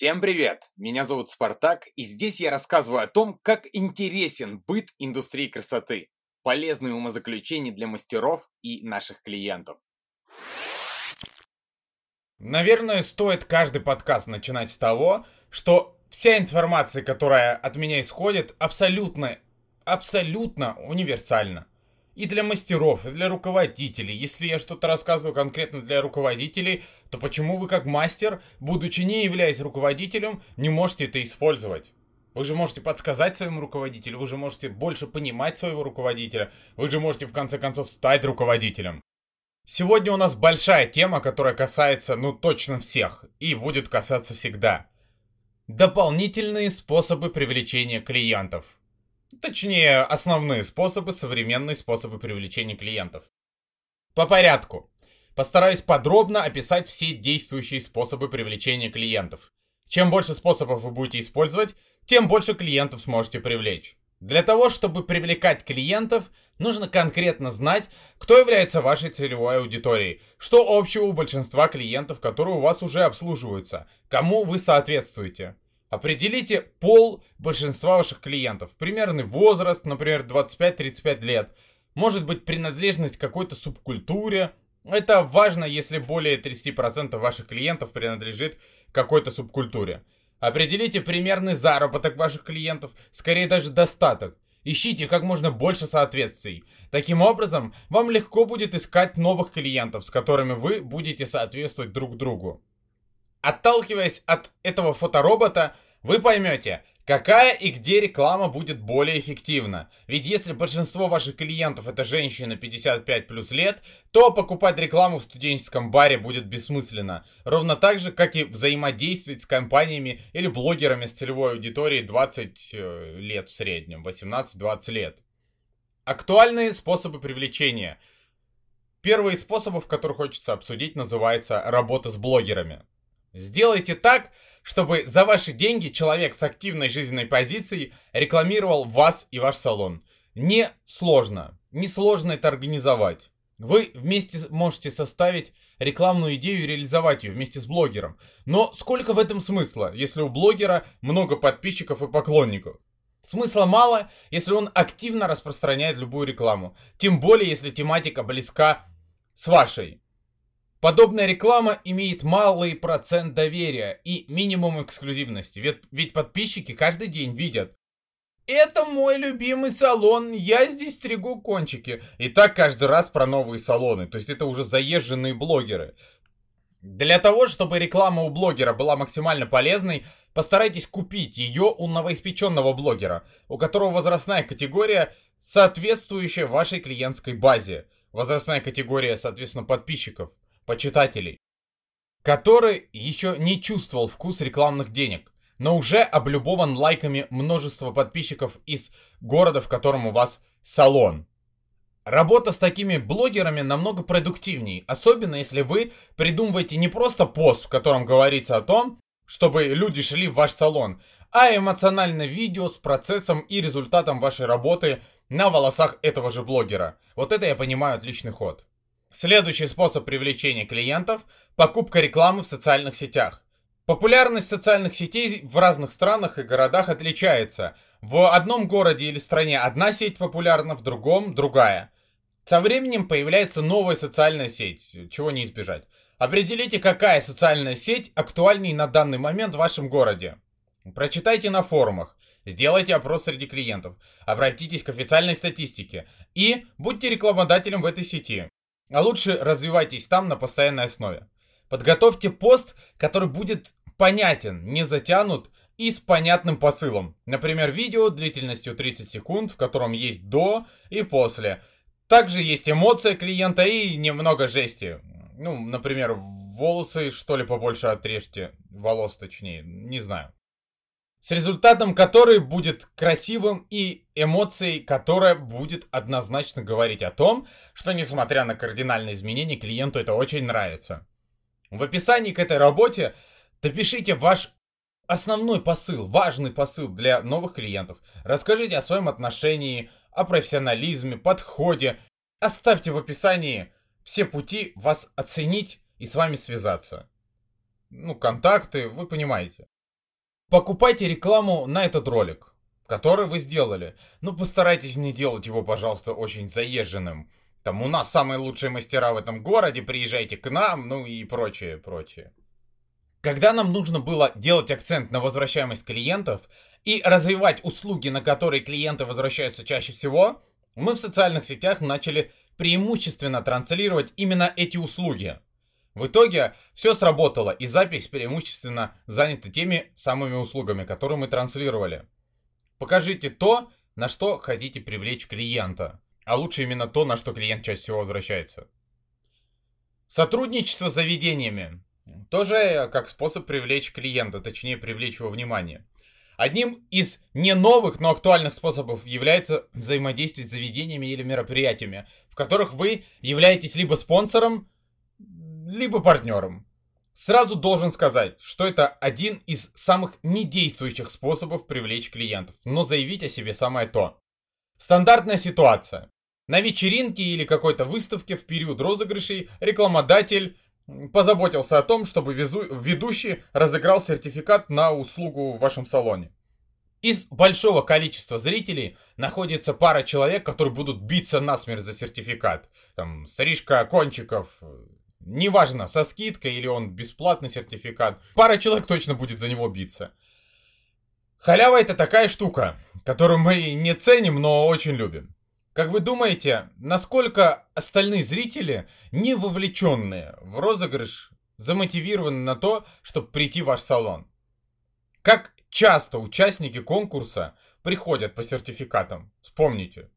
Всем привет! Меня зовут Спартак, и здесь я рассказываю о том, как интересен быт индустрии красоты, полезные умозаключения для мастеров и наших клиентов. Наверное, стоит каждый подкаст начинать с того, что вся информация, которая от меня исходит, абсолютно, абсолютно универсальна. И для мастеров, и для руководителей. Если я что-то рассказываю конкретно для руководителей, то почему вы как мастер, будучи не являясь руководителем, не можете это использовать? Вы же можете подсказать своему руководителю, вы же можете больше понимать своего руководителя, вы же можете в конце концов стать руководителем. Сегодня у нас большая тема, которая касается, ну, точно всех, и будет касаться всегда. Дополнительные способы привлечения клиентов. Точнее, основные способы, современные способы привлечения клиентов. По порядку. Постараюсь подробно описать все действующие способы привлечения клиентов. Чем больше способов вы будете использовать, тем больше клиентов сможете привлечь. Для того, чтобы привлекать клиентов, нужно конкретно знать, кто является вашей целевой аудиторией, что общего у большинства клиентов, которые у вас уже обслуживаются, кому вы соответствуете. Определите пол большинства ваших клиентов. Примерный возраст, например, 25-35 лет. Может быть принадлежность к какой-то субкультуре. Это важно, если более 30% ваших клиентов принадлежит какой-то субкультуре. Определите примерный заработок ваших клиентов, скорее даже достаток. Ищите как можно больше соответствий. Таким образом, вам легко будет искать новых клиентов, с которыми вы будете соответствовать друг другу. Отталкиваясь от этого фоторобота, вы поймете, какая и где реклама будет более эффективна. Ведь если большинство ваших клиентов это женщины 55 плюс лет, то покупать рекламу в студенческом баре будет бессмысленно. Ровно так же, как и взаимодействовать с компаниями или блогерами с целевой аудиторией 20 э, лет в среднем, 18-20 лет. Актуальные способы привлечения. Первый из способов, который хочется обсудить, называется работа с блогерами. Сделайте так, чтобы за ваши деньги человек с активной жизненной позицией рекламировал вас и ваш салон. Не сложно. Не сложно это организовать. Вы вместе можете составить рекламную идею и реализовать ее вместе с блогером. Но сколько в этом смысла, если у блогера много подписчиков и поклонников? Смысла мало, если он активно распространяет любую рекламу. Тем более, если тематика близка с вашей. Подобная реклама имеет малый процент доверия и минимум эксклюзивности, ведь, ведь подписчики каждый день видят. Это мой любимый салон, я здесь стригу кончики. И так каждый раз про новые салоны, то есть это уже заезженные блогеры. Для того, чтобы реклама у блогера была максимально полезной, постарайтесь купить ее у новоиспеченного блогера, у которого возрастная категория соответствующая вашей клиентской базе. Возрастная категория, соответственно, подписчиков почитателей, который еще не чувствовал вкус рекламных денег, но уже облюбован лайками множество подписчиков из города, в котором у вас салон. Работа с такими блогерами намного продуктивнее, особенно если вы придумываете не просто пост, в котором говорится о том, чтобы люди шли в ваш салон, а эмоциональное видео с процессом и результатом вашей работы на волосах этого же блогера. Вот это я понимаю отличный ход. Следующий способ привлечения клиентов – покупка рекламы в социальных сетях. Популярность социальных сетей в разных странах и городах отличается. В одном городе или стране одна сеть популярна, в другом – другая. Со временем появляется новая социальная сеть, чего не избежать. Определите, какая социальная сеть актуальней на данный момент в вашем городе. Прочитайте на форумах, сделайте опрос среди клиентов, обратитесь к официальной статистике и будьте рекламодателем в этой сети. А лучше развивайтесь там на постоянной основе. Подготовьте пост, который будет понятен, не затянут и с понятным посылом. Например, видео длительностью 30 секунд, в котором есть до и после. Также есть эмоция клиента и немного жести. Ну, например, волосы что ли побольше отрежьте. Волос точнее, не знаю с результатом которой будет красивым и эмоцией, которая будет однозначно говорить о том, что несмотря на кардинальные изменения, клиенту это очень нравится. В описании к этой работе допишите ваш основной посыл, важный посыл для новых клиентов. Расскажите о своем отношении, о профессионализме, подходе. Оставьте в описании все пути вас оценить и с вами связаться. Ну, контакты, вы понимаете. Покупайте рекламу на этот ролик, который вы сделали. Ну, постарайтесь не делать его, пожалуйста, очень заезженным. Там у нас самые лучшие мастера в этом городе, приезжайте к нам, ну и прочее, прочее. Когда нам нужно было делать акцент на возвращаемость клиентов и развивать услуги, на которые клиенты возвращаются чаще всего, мы в социальных сетях начали преимущественно транслировать именно эти услуги. В итоге все сработало, и запись преимущественно занята теми самыми услугами, которые мы транслировали. Покажите то, на что хотите привлечь клиента, а лучше именно то, на что клиент чаще всего возвращается. Сотрудничество с заведениями. Тоже как способ привлечь клиента, точнее привлечь его внимание. Одним из не новых, но актуальных способов является взаимодействие с заведениями или мероприятиями, в которых вы являетесь либо спонсором, либо партнером. Сразу должен сказать, что это один из самых недействующих способов привлечь клиентов, но заявить о себе самое то. Стандартная ситуация. На вечеринке или какой-то выставке в период розыгрышей рекламодатель позаботился о том, чтобы ведущий разыграл сертификат на услугу в вашем салоне. Из большого количества зрителей находится пара человек, которые будут биться насмерть за сертификат. Там, стрижка кончиков, неважно, со скидкой или он бесплатный сертификат. Пара человек точно будет за него биться. Халява это такая штука, которую мы не ценим, но очень любим. Как вы думаете, насколько остальные зрители, не вовлеченные в розыгрыш, замотивированы на то, чтобы прийти в ваш салон? Как часто участники конкурса приходят по сертификатам? Вспомните.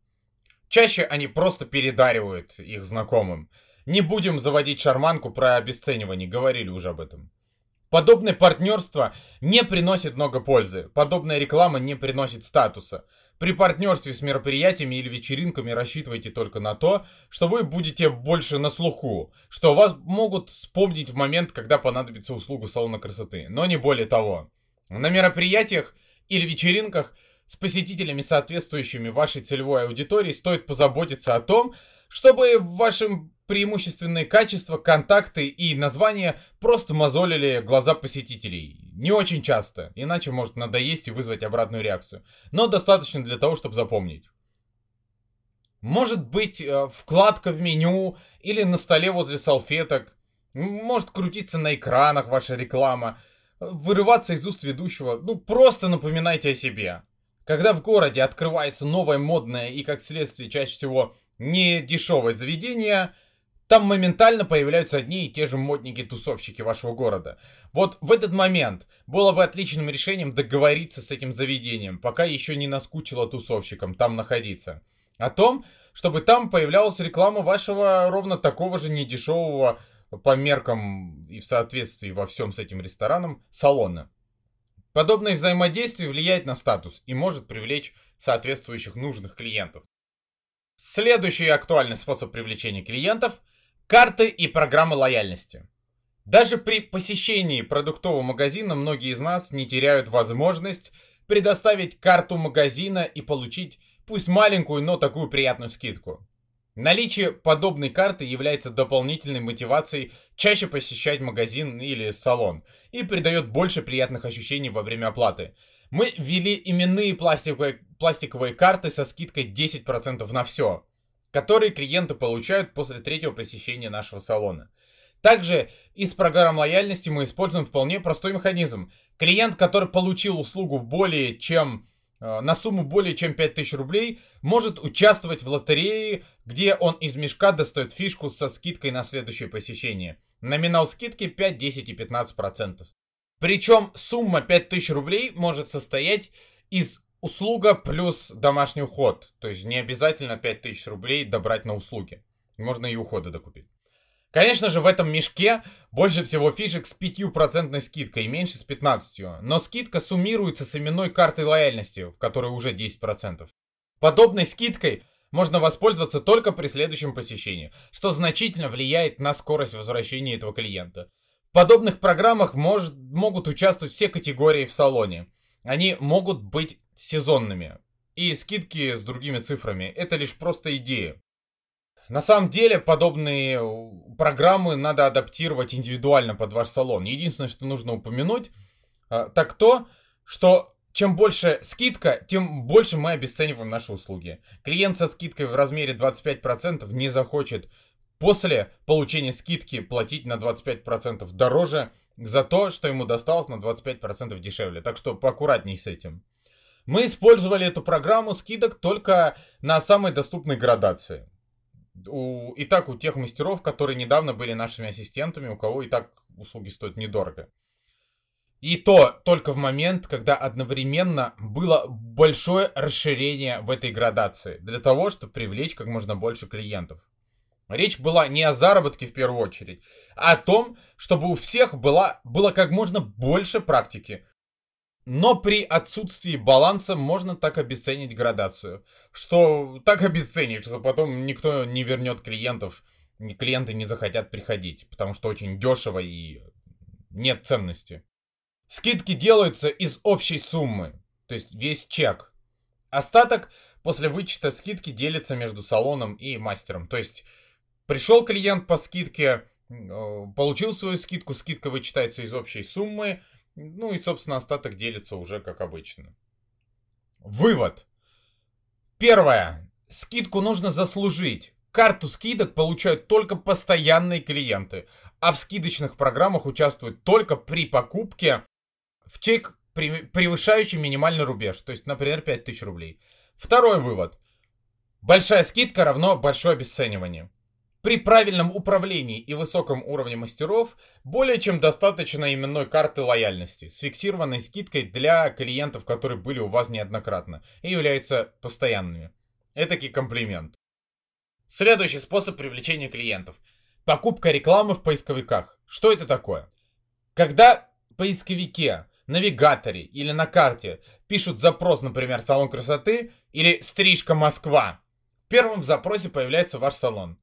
Чаще они просто передаривают их знакомым. Не будем заводить шарманку про обесценивание, говорили уже об этом. Подобное партнерство не приносит много пользы. Подобная реклама не приносит статуса. При партнерстве с мероприятиями или вечеринками рассчитывайте только на то, что вы будете больше на слуху, что вас могут вспомнить в момент, когда понадобится услуга салона красоты, но не более того. На мероприятиях или вечеринках с посетителями, соответствующими вашей целевой аудитории, стоит позаботиться о том, чтобы в вашем преимущественные качества, контакты и названия просто мозолили глаза посетителей. Не очень часто, иначе может надоесть и вызвать обратную реакцию. Но достаточно для того, чтобы запомнить. Может быть э, вкладка в меню или на столе возле салфеток. Может крутиться на экранах ваша реклама. Вырываться из уст ведущего. Ну просто напоминайте о себе. Когда в городе открывается новое модное и, как следствие, чаще всего не дешевое заведение – там моментально появляются одни и те же модники-тусовщики вашего города. Вот в этот момент было бы отличным решением договориться с этим заведением, пока еще не наскучило тусовщикам там находиться. О том, чтобы там появлялась реклама вашего ровно такого же недешевого по меркам и в соответствии во всем с этим рестораном салона. Подобное взаимодействие влияет на статус и может привлечь соответствующих нужных клиентов. Следующий актуальный способ привлечения клиентов – Карты и программы лояльности. Даже при посещении продуктового магазина многие из нас не теряют возможность предоставить карту магазина и получить пусть маленькую, но такую приятную скидку. Наличие подобной карты является дополнительной мотивацией чаще посещать магазин или салон и придает больше приятных ощущений во время оплаты. Мы ввели именные пластиковые, пластиковые карты со скидкой 10% на все которые клиенты получают после третьего посещения нашего салона. Также из программ лояльности мы используем вполне простой механизм. Клиент, который получил услугу более чем э, на сумму более чем 5000 рублей, может участвовать в лотерее, где он из мешка достает фишку со скидкой на следующее посещение. Номинал скидки 5, 10 и 15%. Причем сумма 5000 рублей может состоять из услуга плюс домашний уход. То есть не обязательно 5000 рублей добрать на услуги. Можно и уходы докупить. Конечно же, в этом мешке больше всего фишек с 5% скидкой и меньше с 15%. Но скидка суммируется с именной картой лояльности, в которой уже 10%. Подобной скидкой можно воспользоваться только при следующем посещении, что значительно влияет на скорость возвращения этого клиента. В подобных программах может, могут участвовать все категории в салоне. Они могут быть сезонными. И скидки с другими цифрами. Это лишь просто идея. На самом деле, подобные программы надо адаптировать индивидуально под ваш салон. Единственное, что нужно упомянуть, а, так то, что чем больше скидка, тем больше мы обесцениваем наши услуги. Клиент со скидкой в размере 25% не захочет после получения скидки платить на 25% дороже за то, что ему досталось на 25% дешевле. Так что поаккуратней с этим. Мы использовали эту программу скидок только на самой доступной градации. У, и так у тех мастеров, которые недавно были нашими ассистентами, у кого и так услуги стоят недорого. И то только в момент, когда одновременно было большое расширение в этой градации, для того, чтобы привлечь как можно больше клиентов. Речь была не о заработке в первую очередь, а о том, чтобы у всех была, было как можно больше практики. Но при отсутствии баланса можно так обесценить градацию, что так обесценить, что потом никто не вернет клиентов, клиенты не захотят приходить, потому что очень дешево и нет ценности. Скидки делаются из общей суммы, то есть весь чек. Остаток после вычета скидки делится между салоном и мастером. То есть пришел клиент по скидке, получил свою скидку, скидка вычитается из общей суммы, ну и, собственно, остаток делится уже как обычно. Вывод. Первое. Скидку нужно заслужить. Карту скидок получают только постоянные клиенты, а в скидочных программах участвуют только при покупке в чек, превышающий минимальный рубеж, то есть, например, 5000 рублей. Второй вывод. Большая скидка равно большое обесценивание. При правильном управлении и высоком уровне мастеров более чем достаточно именной карты лояльности с фиксированной скидкой для клиентов, которые были у вас неоднократно и являются постоянными. Этакий комплимент. Следующий способ привлечения клиентов. Покупка рекламы в поисковиках. Что это такое? Когда в поисковике навигаторе или на карте пишут запрос, например, салон красоты или стрижка Москва, первым в запросе появляется ваш салон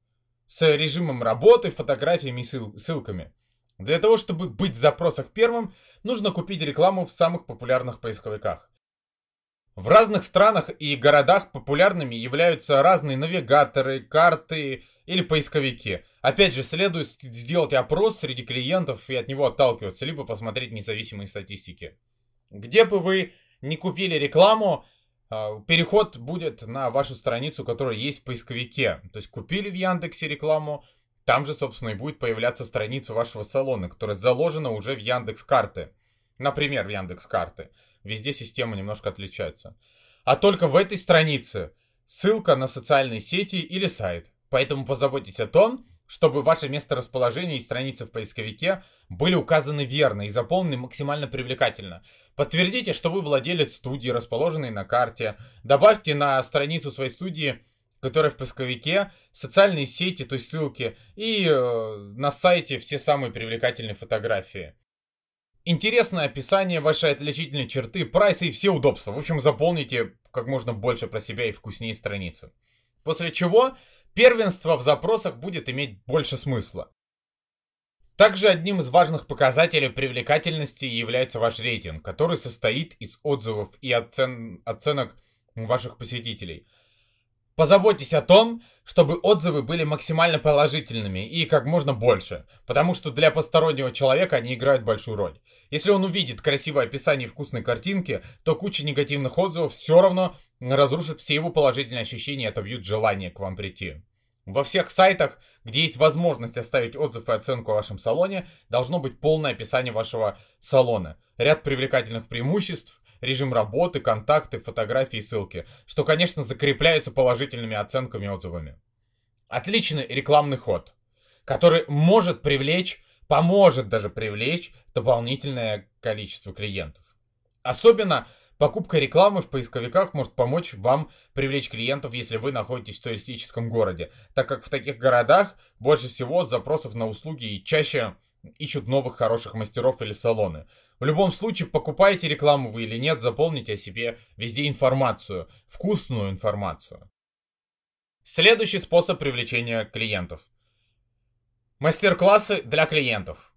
с режимом работы, фотографиями и ссылками. Для того, чтобы быть в запросах первым, нужно купить рекламу в самых популярных поисковиках. В разных странах и городах популярными являются разные навигаторы, карты или поисковики. Опять же, следует сделать опрос среди клиентов и от него отталкиваться, либо посмотреть независимые статистики. Где бы вы не купили рекламу, переход будет на вашу страницу, которая есть в поисковике. То есть купили в Яндексе рекламу, там же, собственно, и будет появляться страница вашего салона, которая заложена уже в Яндекс карты. Например, в Яндекс карты. Везде система немножко отличается. А только в этой странице ссылка на социальные сети или сайт. Поэтому позаботьтесь о том, чтобы ваше месторасположение и страницы в поисковике были указаны верно и заполнены максимально привлекательно. Подтвердите, что вы владелец студии, расположенной на карте. Добавьте на страницу своей студии, которая в поисковике, социальные сети, то есть ссылки, и э, на сайте все самые привлекательные фотографии. Интересное описание вашей отличительной черты, прайса и все удобства. В общем, заполните как можно больше про себя и вкуснее страницу. После чего первенство в запросах будет иметь больше смысла. Также одним из важных показателей привлекательности является ваш рейтинг, который состоит из отзывов и оцен... оценок ваших посетителей. Позаботьтесь о том, чтобы отзывы были максимально положительными и как можно больше, потому что для постороннего человека они играют большую роль. Если он увидит красивое описание вкусной картинки, то куча негативных отзывов все равно разрушит все его положительные ощущения и отобьют желание к вам прийти. Во всех сайтах, где есть возможность оставить отзыв и оценку о вашем салоне, должно быть полное описание вашего салона, ряд привлекательных преимуществ, режим работы, контакты, фотографии и ссылки, что, конечно, закрепляется положительными оценками и отзывами. Отличный рекламный ход, который может привлечь, поможет даже привлечь дополнительное количество клиентов. Особенно Покупка рекламы в поисковиках может помочь вам привлечь клиентов, если вы находитесь в туристическом городе, так как в таких городах больше всего запросов на услуги и чаще ищут новых хороших мастеров или салоны. В любом случае, покупаете рекламу вы или нет, заполните о себе везде информацию, вкусную информацию. Следующий способ привлечения клиентов. Мастер-классы для клиентов.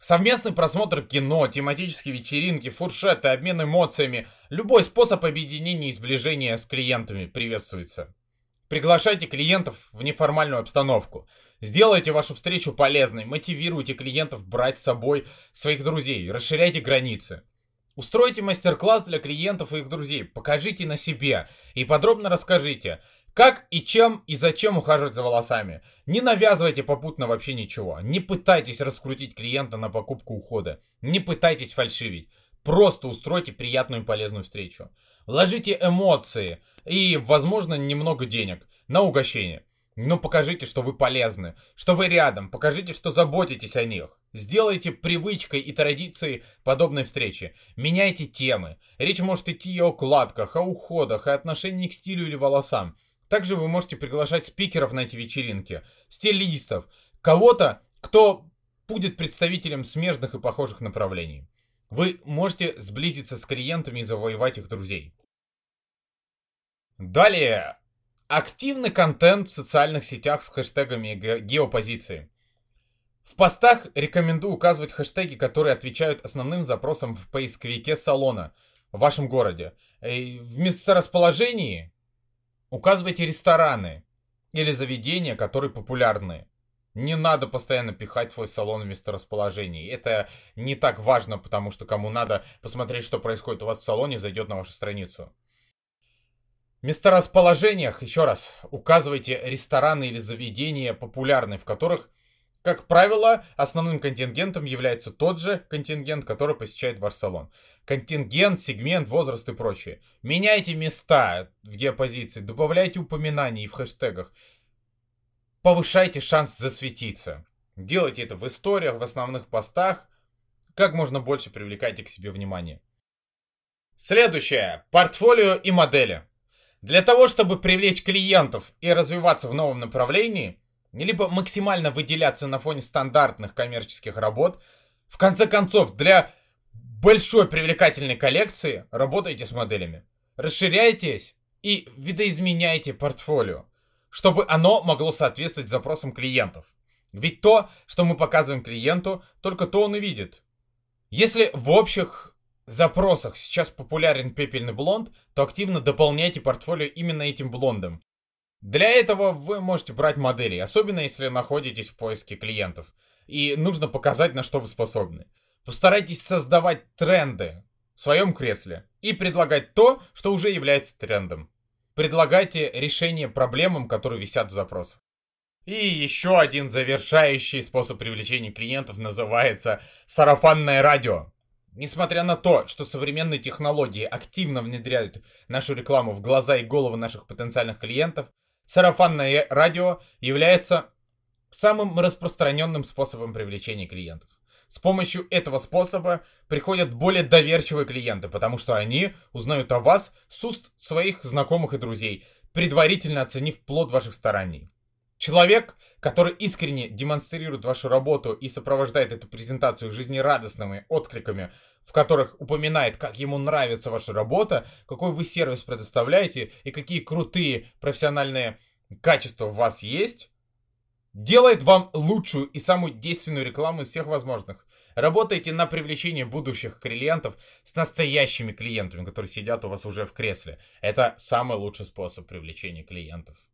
Совместный просмотр кино, тематические вечеринки, фуршеты, обмен эмоциями, любой способ объединения и сближения с клиентами приветствуется. Приглашайте клиентов в неформальную обстановку. Сделайте вашу встречу полезной, мотивируйте клиентов брать с собой своих друзей, расширяйте границы. Устройте мастер-класс для клиентов и их друзей, покажите на себе и подробно расскажите, как и чем и зачем ухаживать за волосами. Не навязывайте попутно вообще ничего. Не пытайтесь раскрутить клиента на покупку ухода. Не пытайтесь фальшивить. Просто устройте приятную и полезную встречу. Вложите эмоции и, возможно, немного денег на угощение. Но покажите, что вы полезны, что вы рядом, покажите, что заботитесь о них. Сделайте привычкой и традицией подобной встречи. Меняйте темы. Речь может идти о укладках, о уходах, о отношении к стилю или волосам. Также вы можете приглашать спикеров на эти вечеринки, стилистов, кого-то, кто будет представителем смежных и похожих направлений. Вы можете сблизиться с клиентами и завоевать их друзей. Далее. Активный контент в социальных сетях с хэштегами геопозиции. В постах рекомендую указывать хэштеги, которые отвечают основным запросам в поисковике салона в вашем городе. И в месторасположении указывайте рестораны или заведения, которые популярны. Не надо постоянно пихать свой салон в месторасположении. Это не так важно, потому что кому надо посмотреть, что происходит у вас в салоне, зайдет на вашу страницу. Месторасположениях, еще раз, указывайте рестораны или заведения популярные, в которых, как правило, основным контингентом является тот же контингент, который посещает ваш салон. Контингент, сегмент, возраст и прочее. Меняйте места в геопозиции, добавляйте упоминаний в хэштегах повышайте шанс засветиться. Делайте это в историях, в основных постах. Как можно больше привлекайте к себе внимание. Следующее. Портфолио и модели. Для того, чтобы привлечь клиентов и развиваться в новом направлении, либо максимально выделяться на фоне стандартных коммерческих работ, в конце концов, для большой привлекательной коллекции работайте с моделями. Расширяйтесь и видоизменяйте портфолио чтобы оно могло соответствовать запросам клиентов. Ведь то, что мы показываем клиенту, только то он и видит. Если в общих запросах сейчас популярен пепельный блонд, то активно дополняйте портфолио именно этим блондом. Для этого вы можете брать модели, особенно если находитесь в поиске клиентов. И нужно показать, на что вы способны. Постарайтесь создавать тренды в своем кресле и предлагать то, что уже является трендом. Предлагайте решение проблемам, которые висят в запросах. И еще один завершающий способ привлечения клиентов называется сарафанное радио. Несмотря на то, что современные технологии активно внедряют нашу рекламу в глаза и головы наших потенциальных клиентов, сарафанное радио является самым распространенным способом привлечения клиентов. С помощью этого способа приходят более доверчивые клиенты, потому что они узнают о вас с уст своих знакомых и друзей, предварительно оценив плод ваших стараний. Человек, который искренне демонстрирует вашу работу и сопровождает эту презентацию жизнерадостными откликами, в которых упоминает, как ему нравится ваша работа, какой вы сервис предоставляете и какие крутые профессиональные качества у вас есть, делает вам лучшую и самую действенную рекламу из всех возможных. Работайте на привлечение будущих клиентов с настоящими клиентами, которые сидят у вас уже в кресле. Это самый лучший способ привлечения клиентов.